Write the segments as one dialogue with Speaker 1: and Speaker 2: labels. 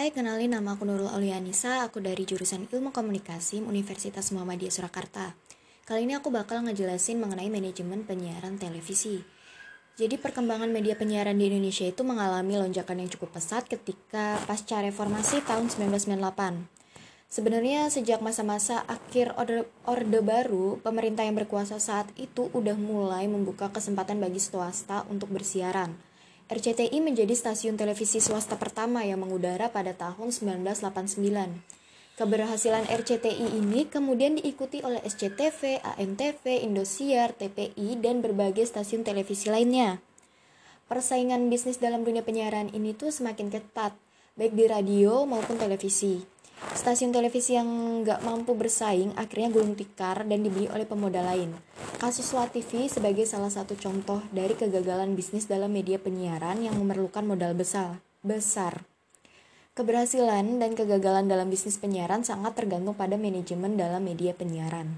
Speaker 1: Hai, kenalin nama aku Nurul Aulianisa, aku dari jurusan Ilmu Komunikasi Universitas Muhammadiyah Surakarta. Kali ini aku bakal ngejelasin mengenai manajemen penyiaran televisi. Jadi perkembangan media penyiaran di Indonesia itu mengalami lonjakan yang cukup pesat ketika pasca reformasi tahun 1998. Sebenarnya sejak masa-masa akhir orde, orde baru, pemerintah yang berkuasa saat itu udah mulai membuka kesempatan bagi swasta untuk bersiaran – RCTI menjadi stasiun televisi swasta pertama yang mengudara pada tahun 1989. Keberhasilan RCTI ini kemudian diikuti oleh SCTV, ANTV, Indosiar, TPI, dan berbagai stasiun televisi lainnya. Persaingan bisnis dalam dunia penyiaran ini tuh semakin ketat, baik di radio maupun televisi. Stasiun televisi yang nggak mampu bersaing akhirnya gulung tikar dan dibeli oleh pemodal lain. Kasus La TV sebagai salah satu contoh dari kegagalan bisnis dalam media penyiaran yang memerlukan modal besar. besar. Keberhasilan dan kegagalan dalam bisnis penyiaran sangat tergantung pada manajemen dalam media penyiaran.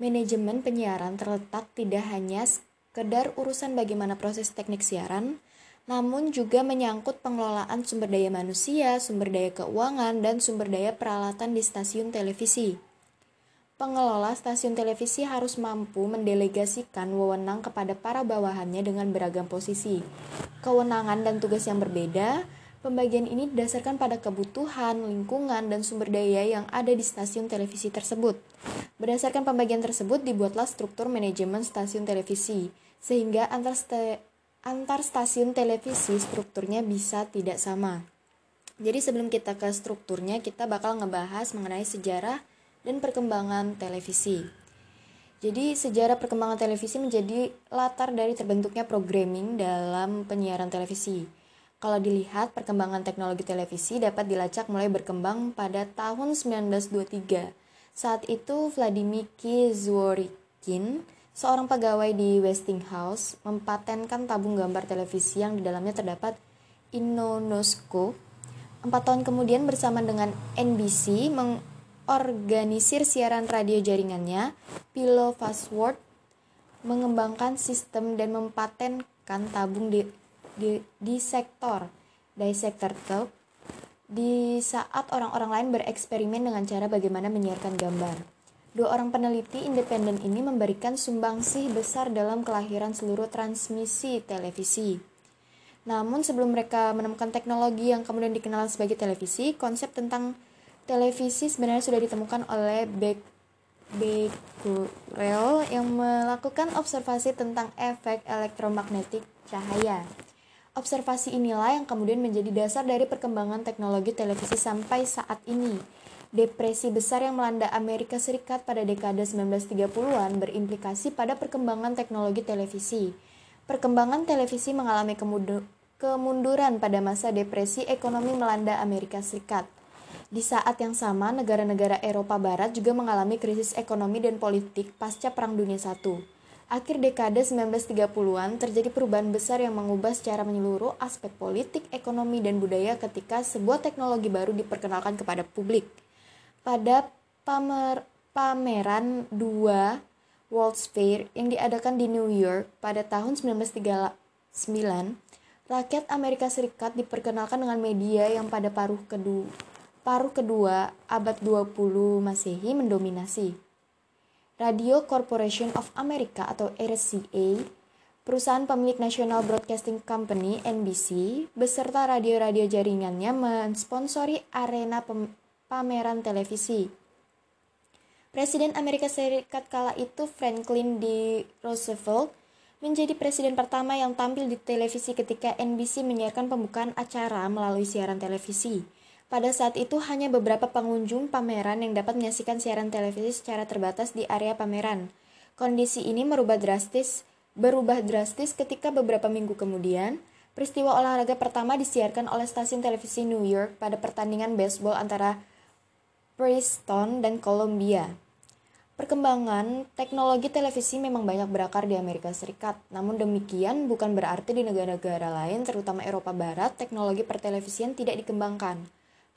Speaker 1: Manajemen penyiaran terletak tidak hanya sekedar urusan bagaimana proses teknik siaran, namun juga menyangkut pengelolaan sumber daya manusia, sumber daya keuangan, dan sumber daya peralatan di stasiun televisi. Pengelola stasiun televisi harus mampu mendelegasikan wewenang kepada para bawahannya dengan beragam posisi, kewenangan dan tugas yang berbeda. Pembagian ini didasarkan pada kebutuhan, lingkungan, dan sumber daya yang ada di stasiun televisi tersebut. Berdasarkan pembagian tersebut, dibuatlah struktur manajemen stasiun televisi, sehingga antar antar stasiun televisi strukturnya bisa tidak sama. Jadi sebelum kita ke strukturnya, kita bakal ngebahas mengenai sejarah dan perkembangan televisi. Jadi sejarah perkembangan televisi menjadi latar dari terbentuknya programming dalam penyiaran televisi. Kalau dilihat perkembangan teknologi televisi dapat dilacak mulai berkembang pada tahun 1923. Saat itu Vladimir Kizworikin seorang pegawai di Westinghouse mempatenkan tabung gambar televisi yang di dalamnya terdapat Inonoscope. Empat tahun kemudian bersama dengan NBC mengorganisir siaran radio jaringannya, Pilo Fastword mengembangkan sistem dan mempatenkan tabung di, di, di sektor dissector di saat orang-orang lain bereksperimen dengan cara bagaimana menyiarkan gambar. Dua orang peneliti independen ini memberikan sumbangsih besar dalam kelahiran seluruh transmisi televisi. Namun sebelum mereka menemukan teknologi yang kemudian dikenal sebagai televisi, konsep tentang televisi sebenarnya sudah ditemukan oleh Becquerel yang melakukan observasi tentang efek elektromagnetik cahaya. Observasi inilah yang kemudian menjadi dasar dari perkembangan teknologi televisi sampai saat ini Depresi besar yang melanda Amerika Serikat pada dekade 1930-an berimplikasi pada perkembangan teknologi televisi. Perkembangan televisi mengalami kemunduran pada masa depresi ekonomi melanda Amerika Serikat. Di saat yang sama, negara-negara Eropa Barat juga mengalami krisis ekonomi dan politik pasca Perang Dunia I. Akhir dekade 1930-an terjadi perubahan besar yang mengubah secara menyeluruh aspek politik, ekonomi, dan budaya ketika sebuah teknologi baru diperkenalkan kepada publik. Pada pamer, pameran 2 World's Fair yang diadakan di New York pada tahun 1939, rakyat Amerika Serikat diperkenalkan dengan media yang pada paruh kedua, paruh kedua abad 20 Masehi mendominasi. Radio Corporation of America atau RCA, perusahaan pemilik National Broadcasting Company NBC, beserta radio-radio jaringannya mensponsori arena pameran televisi. Presiden Amerika Serikat kala itu Franklin D. Roosevelt menjadi presiden pertama yang tampil di televisi ketika NBC menyiarkan pembukaan acara melalui siaran televisi. Pada saat itu hanya beberapa pengunjung pameran yang dapat menyaksikan siaran televisi secara terbatas di area pameran. Kondisi ini merubah drastis, berubah drastis ketika beberapa minggu kemudian, peristiwa olahraga pertama disiarkan oleh stasiun televisi New York pada pertandingan baseball antara Princeton, dan Columbia. Perkembangan teknologi televisi memang banyak berakar di Amerika Serikat, namun demikian bukan berarti di negara-negara lain, terutama Eropa Barat, teknologi pertelevisian tidak dikembangkan.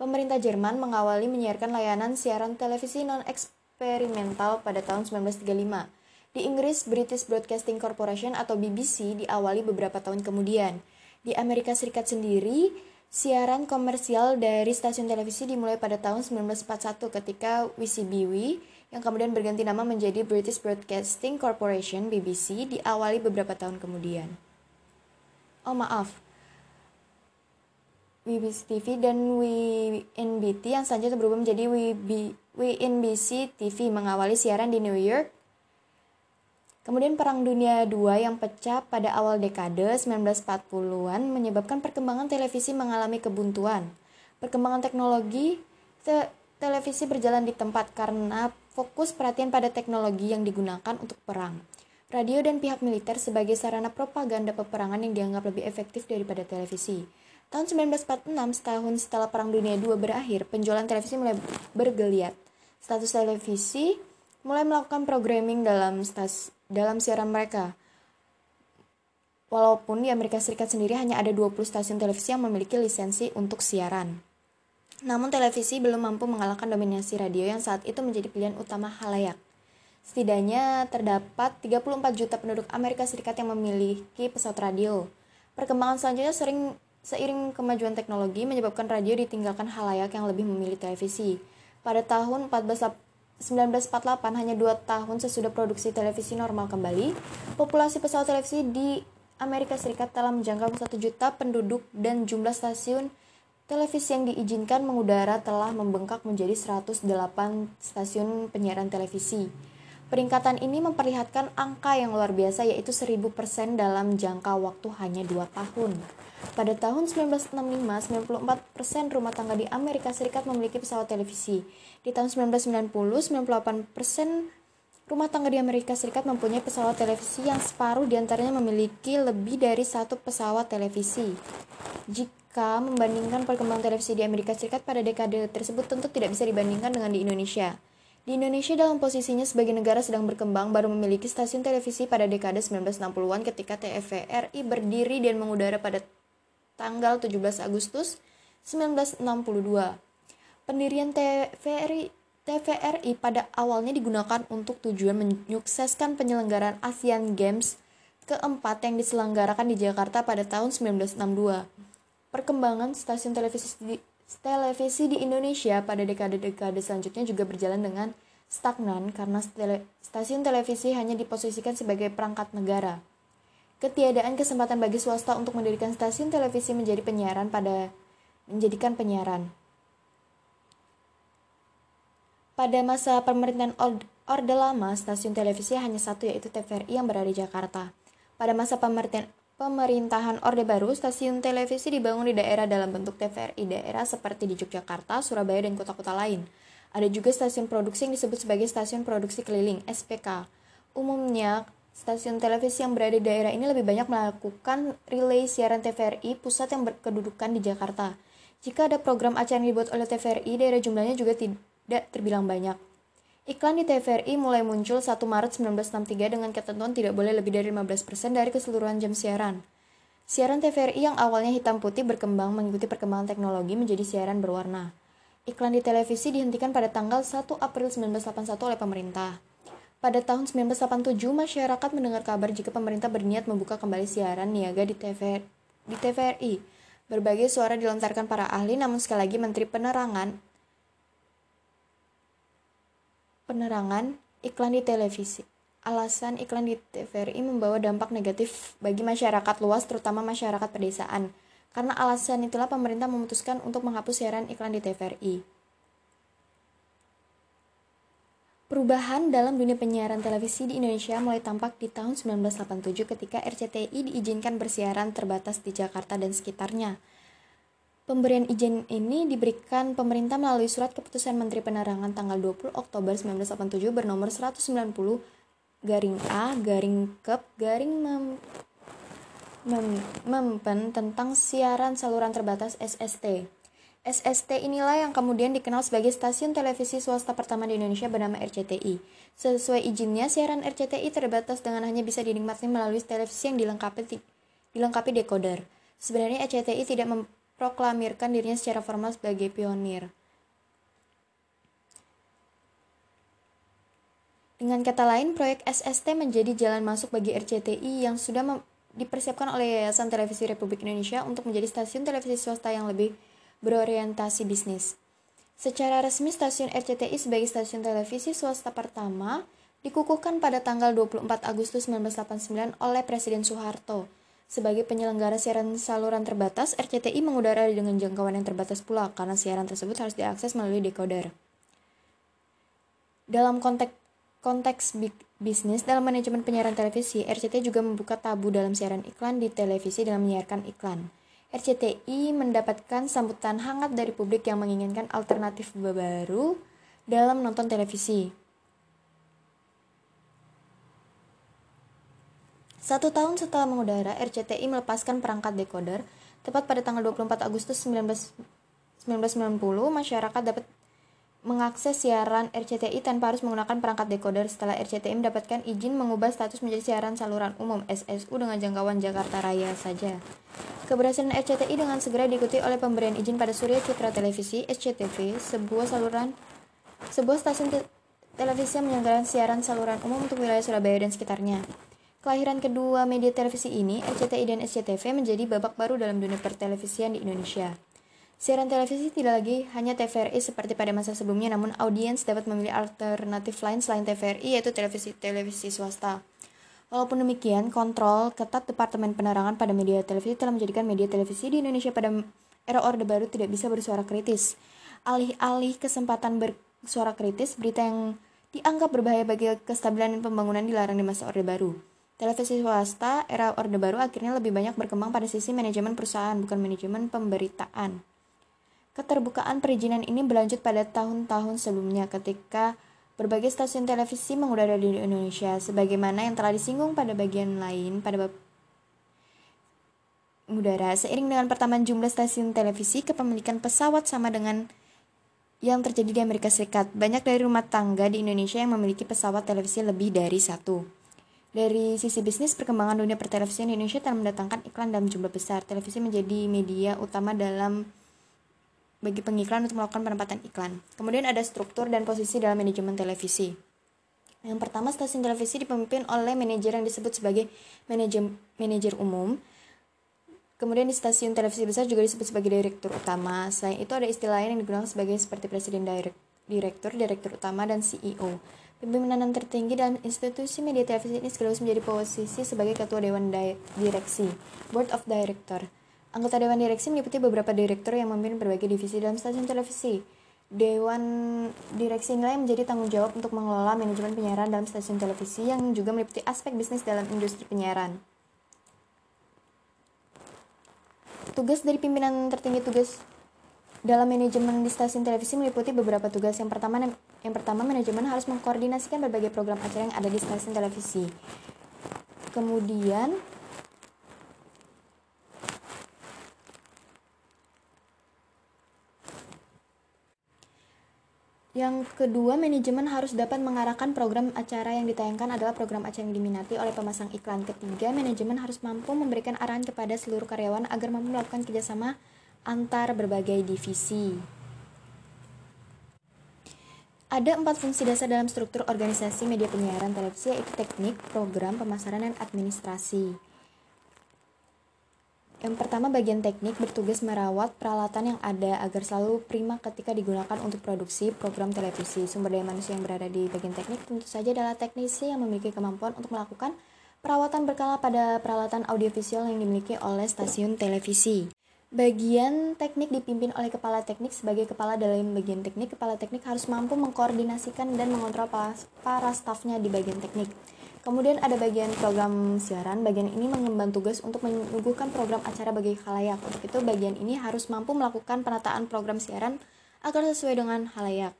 Speaker 1: Pemerintah Jerman mengawali menyiarkan layanan siaran televisi non-eksperimental pada tahun 1935. Di Inggris, British Broadcasting Corporation atau BBC diawali beberapa tahun kemudian. Di Amerika Serikat sendiri, Siaran komersial dari stasiun televisi dimulai pada tahun 1941 ketika WCBW yang kemudian berganti nama menjadi British Broadcasting Corporation BBC diawali beberapa tahun kemudian. Oh maaf, WBC TV dan WNBT yang selanjutnya berubah menjadi WB, WNBC TV mengawali siaran di New York Kemudian Perang Dunia II yang pecah pada awal dekade 1940-an menyebabkan perkembangan televisi mengalami kebuntuan. Perkembangan teknologi te televisi berjalan di tempat karena fokus perhatian pada teknologi yang digunakan untuk perang. Radio dan pihak militer sebagai sarana propaganda peperangan yang dianggap lebih efektif daripada televisi. Tahun 1946, setahun setelah Perang Dunia II berakhir, penjualan televisi mulai bergeliat. Status televisi mulai melakukan programming dalam stasiun dalam siaran mereka. Walaupun di Amerika Serikat sendiri hanya ada 20 stasiun televisi yang memiliki lisensi untuk siaran. Namun televisi belum mampu mengalahkan dominasi radio yang saat itu menjadi pilihan utama halayak. Setidaknya terdapat 34 juta penduduk Amerika Serikat yang memiliki pesawat radio. Perkembangan selanjutnya sering seiring kemajuan teknologi menyebabkan radio ditinggalkan halayak yang lebih memilih televisi. Pada tahun 14 1948 hanya dua tahun sesudah produksi televisi normal kembali, populasi pesawat televisi di Amerika Serikat telah menjangkau 1 juta penduduk dan jumlah stasiun televisi yang diizinkan mengudara telah membengkak menjadi 108 stasiun penyiaran televisi. Peringkatan ini memperlihatkan angka yang luar biasa yaitu 1000% dalam jangka waktu hanya 2 tahun. Pada tahun 1965, 94% rumah tangga di Amerika Serikat memiliki pesawat televisi. Di tahun 1990, 98% rumah tangga di Amerika Serikat mempunyai pesawat televisi yang separuh di antaranya memiliki lebih dari satu pesawat televisi. Jika membandingkan perkembangan televisi di Amerika Serikat pada dekade tersebut tentu tidak bisa dibandingkan dengan di Indonesia. Di Indonesia dalam posisinya sebagai negara sedang berkembang baru memiliki stasiun televisi pada dekade 1960-an ketika TVRI berdiri dan mengudara pada tanggal 17 Agustus 1962. Pendirian TVRI TVRI pada awalnya digunakan untuk tujuan menyukseskan penyelenggaraan Asian Games keempat yang diselenggarakan di Jakarta pada tahun 1962. Perkembangan stasiun televisi di televisi di Indonesia pada dekade-dekade selanjutnya juga berjalan dengan stagnan karena stasiun televisi hanya diposisikan sebagai perangkat negara. Ketiadaan kesempatan bagi swasta untuk mendirikan stasiun televisi menjadi penyiaran pada menjadikan penyiaran. Pada masa pemerintahan Orde Lama, stasiun televisi hanya satu yaitu TVRI yang berada di Jakarta. Pada masa pemerintahan pemerintahan Orde Baru, stasiun televisi dibangun di daerah dalam bentuk TVRI daerah seperti di Yogyakarta, Surabaya, dan kota-kota lain. Ada juga stasiun produksi yang disebut sebagai stasiun produksi keliling (SPK). Umumnya, stasiun televisi yang berada di daerah ini lebih banyak melakukan relay siaran TVRI pusat yang berkedudukan di Jakarta. Jika ada program acara yang dibuat oleh TVRI, daerah jumlahnya juga tidak terbilang banyak. Iklan di TVRI mulai muncul 1 Maret 1963 dengan ketentuan tidak boleh lebih dari 15% dari keseluruhan jam siaran. Siaran TVRI yang awalnya hitam putih berkembang mengikuti perkembangan teknologi menjadi siaran berwarna. Iklan di televisi dihentikan pada tanggal 1 April 1981 oleh pemerintah. Pada tahun 1987, masyarakat mendengar kabar jika pemerintah berniat membuka kembali siaran niaga di, TV, di TVRI. Berbagai suara dilontarkan para ahli, namun sekali lagi Menteri Penerangan penerangan iklan di televisi. Alasan iklan di TVRI membawa dampak negatif bagi masyarakat luas, terutama masyarakat pedesaan. Karena alasan itulah pemerintah memutuskan untuk menghapus siaran iklan di TVRI. Perubahan dalam dunia penyiaran televisi di Indonesia mulai tampak di tahun 1987 ketika RCTI diizinkan bersiaran terbatas di Jakarta dan sekitarnya. Pemberian izin ini diberikan pemerintah melalui surat keputusan Menteri Penerangan tanggal 20 Oktober 1987 bernomor 190 garing A garing Kep garing mem, mem, mempen tentang siaran saluran terbatas SST. SST inilah yang kemudian dikenal sebagai stasiun televisi swasta pertama di Indonesia bernama RCTI. Sesuai izinnya, siaran RCTI terbatas dengan hanya bisa dinikmati melalui televisi yang dilengkapi dilengkapi decoder. Sebenarnya RCTI tidak mem proklamirkan dirinya secara formal sebagai pionir. Dengan kata lain, proyek SST menjadi jalan masuk bagi RCTI yang sudah dipersiapkan oleh Yayasan Televisi Republik Indonesia untuk menjadi stasiun televisi swasta yang lebih berorientasi bisnis. Secara resmi, stasiun RCTI sebagai stasiun televisi swasta pertama dikukuhkan pada tanggal 24 Agustus 1989 oleh Presiden Soeharto. Sebagai penyelenggara siaran saluran terbatas, RCTI mengudara dengan jangkauan yang terbatas pula karena siaran tersebut harus diakses melalui decoder. Dalam konteks konteks bisnis dalam manajemen penyiaran televisi, RCTI juga membuka tabu dalam siaran iklan di televisi dengan menyiarkan iklan. RCTI mendapatkan sambutan hangat dari publik yang menginginkan alternatif baru dalam nonton televisi. Satu tahun setelah mengudara, RCTI melepaskan perangkat decoder. Tepat pada tanggal 24 Agustus 19, 1990, masyarakat dapat mengakses siaran RCTI tanpa harus menggunakan perangkat decoder setelah RCTI mendapatkan izin mengubah status menjadi siaran saluran umum SSU dengan jangkauan Jakarta Raya saja. Keberhasilan RCTI dengan segera diikuti oleh pemberian izin pada Surya Citra Televisi SCTV, sebuah saluran sebuah stasiun te televisi yang menyelenggarakan siaran saluran umum untuk wilayah Surabaya dan sekitarnya. Kelahiran kedua media televisi ini, RCTI dan SCTV menjadi babak baru dalam dunia pertelevisian di Indonesia. Siaran televisi tidak lagi hanya TVRI seperti pada masa sebelumnya, namun audiens dapat memilih alternatif lain selain TVRI, yaitu televisi-televisi swasta. Walaupun demikian, kontrol ketat Departemen Penerangan pada media televisi telah menjadikan media televisi di Indonesia pada era Orde Baru tidak bisa bersuara kritis. Alih-alih kesempatan bersuara kritis, berita yang dianggap berbahaya bagi kestabilan dan pembangunan dilarang di masa Orde Baru. Televisi swasta era Orde Baru akhirnya lebih banyak berkembang pada sisi manajemen perusahaan, bukan manajemen pemberitaan. Keterbukaan perizinan ini berlanjut pada tahun-tahun sebelumnya ketika berbagai stasiun televisi mengudara di Indonesia sebagaimana yang telah disinggung pada bagian lain pada bab udara seiring dengan pertambahan jumlah stasiun televisi kepemilikan pesawat sama dengan yang terjadi di Amerika Serikat. Banyak dari rumah tangga di Indonesia yang memiliki pesawat televisi lebih dari satu. Dari sisi bisnis, perkembangan dunia pertelevisian Indonesia telah mendatangkan iklan dalam jumlah besar. Televisi menjadi media utama dalam bagi pengiklan untuk melakukan penempatan iklan. Kemudian ada struktur dan posisi dalam manajemen televisi. Yang pertama, stasiun televisi dipimpin oleh manajer yang disebut sebagai manajer, manajer umum. Kemudian di stasiun televisi besar juga disebut sebagai direktur utama. Selain itu ada istilah lain yang digunakan sebagai seperti presiden direktur, direktur utama, dan CEO. Pimpinan tertinggi dalam institusi media televisi ini sekaligus menjadi posisi sebagai ketua dewan direksi, board of director. Anggota Dewan Direksi meliputi beberapa direktur yang memimpin berbagai divisi dalam stasiun televisi. Dewan Direksi yang menjadi tanggung jawab untuk mengelola manajemen penyiaran dalam stasiun televisi yang juga meliputi aspek bisnis dalam industri penyiaran. Tugas dari pimpinan tertinggi tugas dalam manajemen di stasiun televisi meliputi beberapa tugas. Yang pertama, yang pertama manajemen harus mengkoordinasikan berbagai program acara yang ada di stasiun televisi. Kemudian Yang kedua, manajemen harus dapat mengarahkan program acara yang ditayangkan adalah program acara yang diminati oleh pemasang iklan. Ketiga, manajemen harus mampu memberikan arahan kepada seluruh karyawan agar mampu melakukan kerjasama antar berbagai divisi. Ada empat fungsi dasar dalam struktur organisasi media penyiaran televisi yaitu teknik, program, pemasaran, dan administrasi. Yang pertama bagian teknik bertugas merawat peralatan yang ada agar selalu prima ketika digunakan untuk produksi program televisi. Sumber daya manusia yang berada di bagian teknik tentu saja adalah teknisi yang memiliki kemampuan untuk melakukan perawatan berkala pada peralatan audiovisual yang dimiliki oleh stasiun televisi. Bagian teknik dipimpin oleh kepala teknik sebagai kepala dalam bagian teknik. Kepala teknik harus mampu mengkoordinasikan dan mengontrol para stafnya di bagian teknik. Kemudian ada bagian program siaran. Bagian ini mengemban tugas untuk menyuguhkan program acara bagi khalayak. Untuk itu bagian ini harus mampu melakukan penataan program siaran agar sesuai dengan khalayak.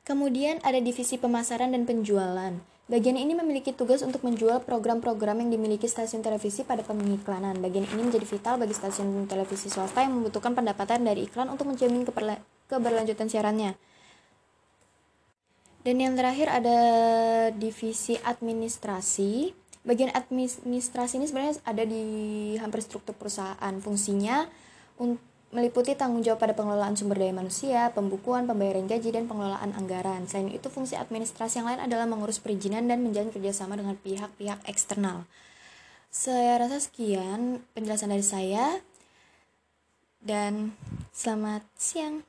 Speaker 1: Kemudian ada divisi pemasaran dan penjualan. Bagian ini memiliki tugas untuk menjual program-program yang dimiliki stasiun televisi pada pengiklanan. Bagian ini menjadi vital bagi stasiun televisi swasta yang membutuhkan pendapatan dari iklan untuk menjamin keberlanjutan siarannya. Dan yang terakhir ada divisi administrasi. Bagian administrasi ini sebenarnya ada di hampir struktur perusahaan. Fungsinya meliputi tanggung jawab pada pengelolaan sumber daya manusia, pembukuan, pembayaran gaji, dan pengelolaan anggaran. Selain itu, fungsi administrasi yang lain adalah mengurus perizinan dan menjalin kerjasama dengan pihak-pihak eksternal. Saya rasa sekian penjelasan dari saya dan selamat siang.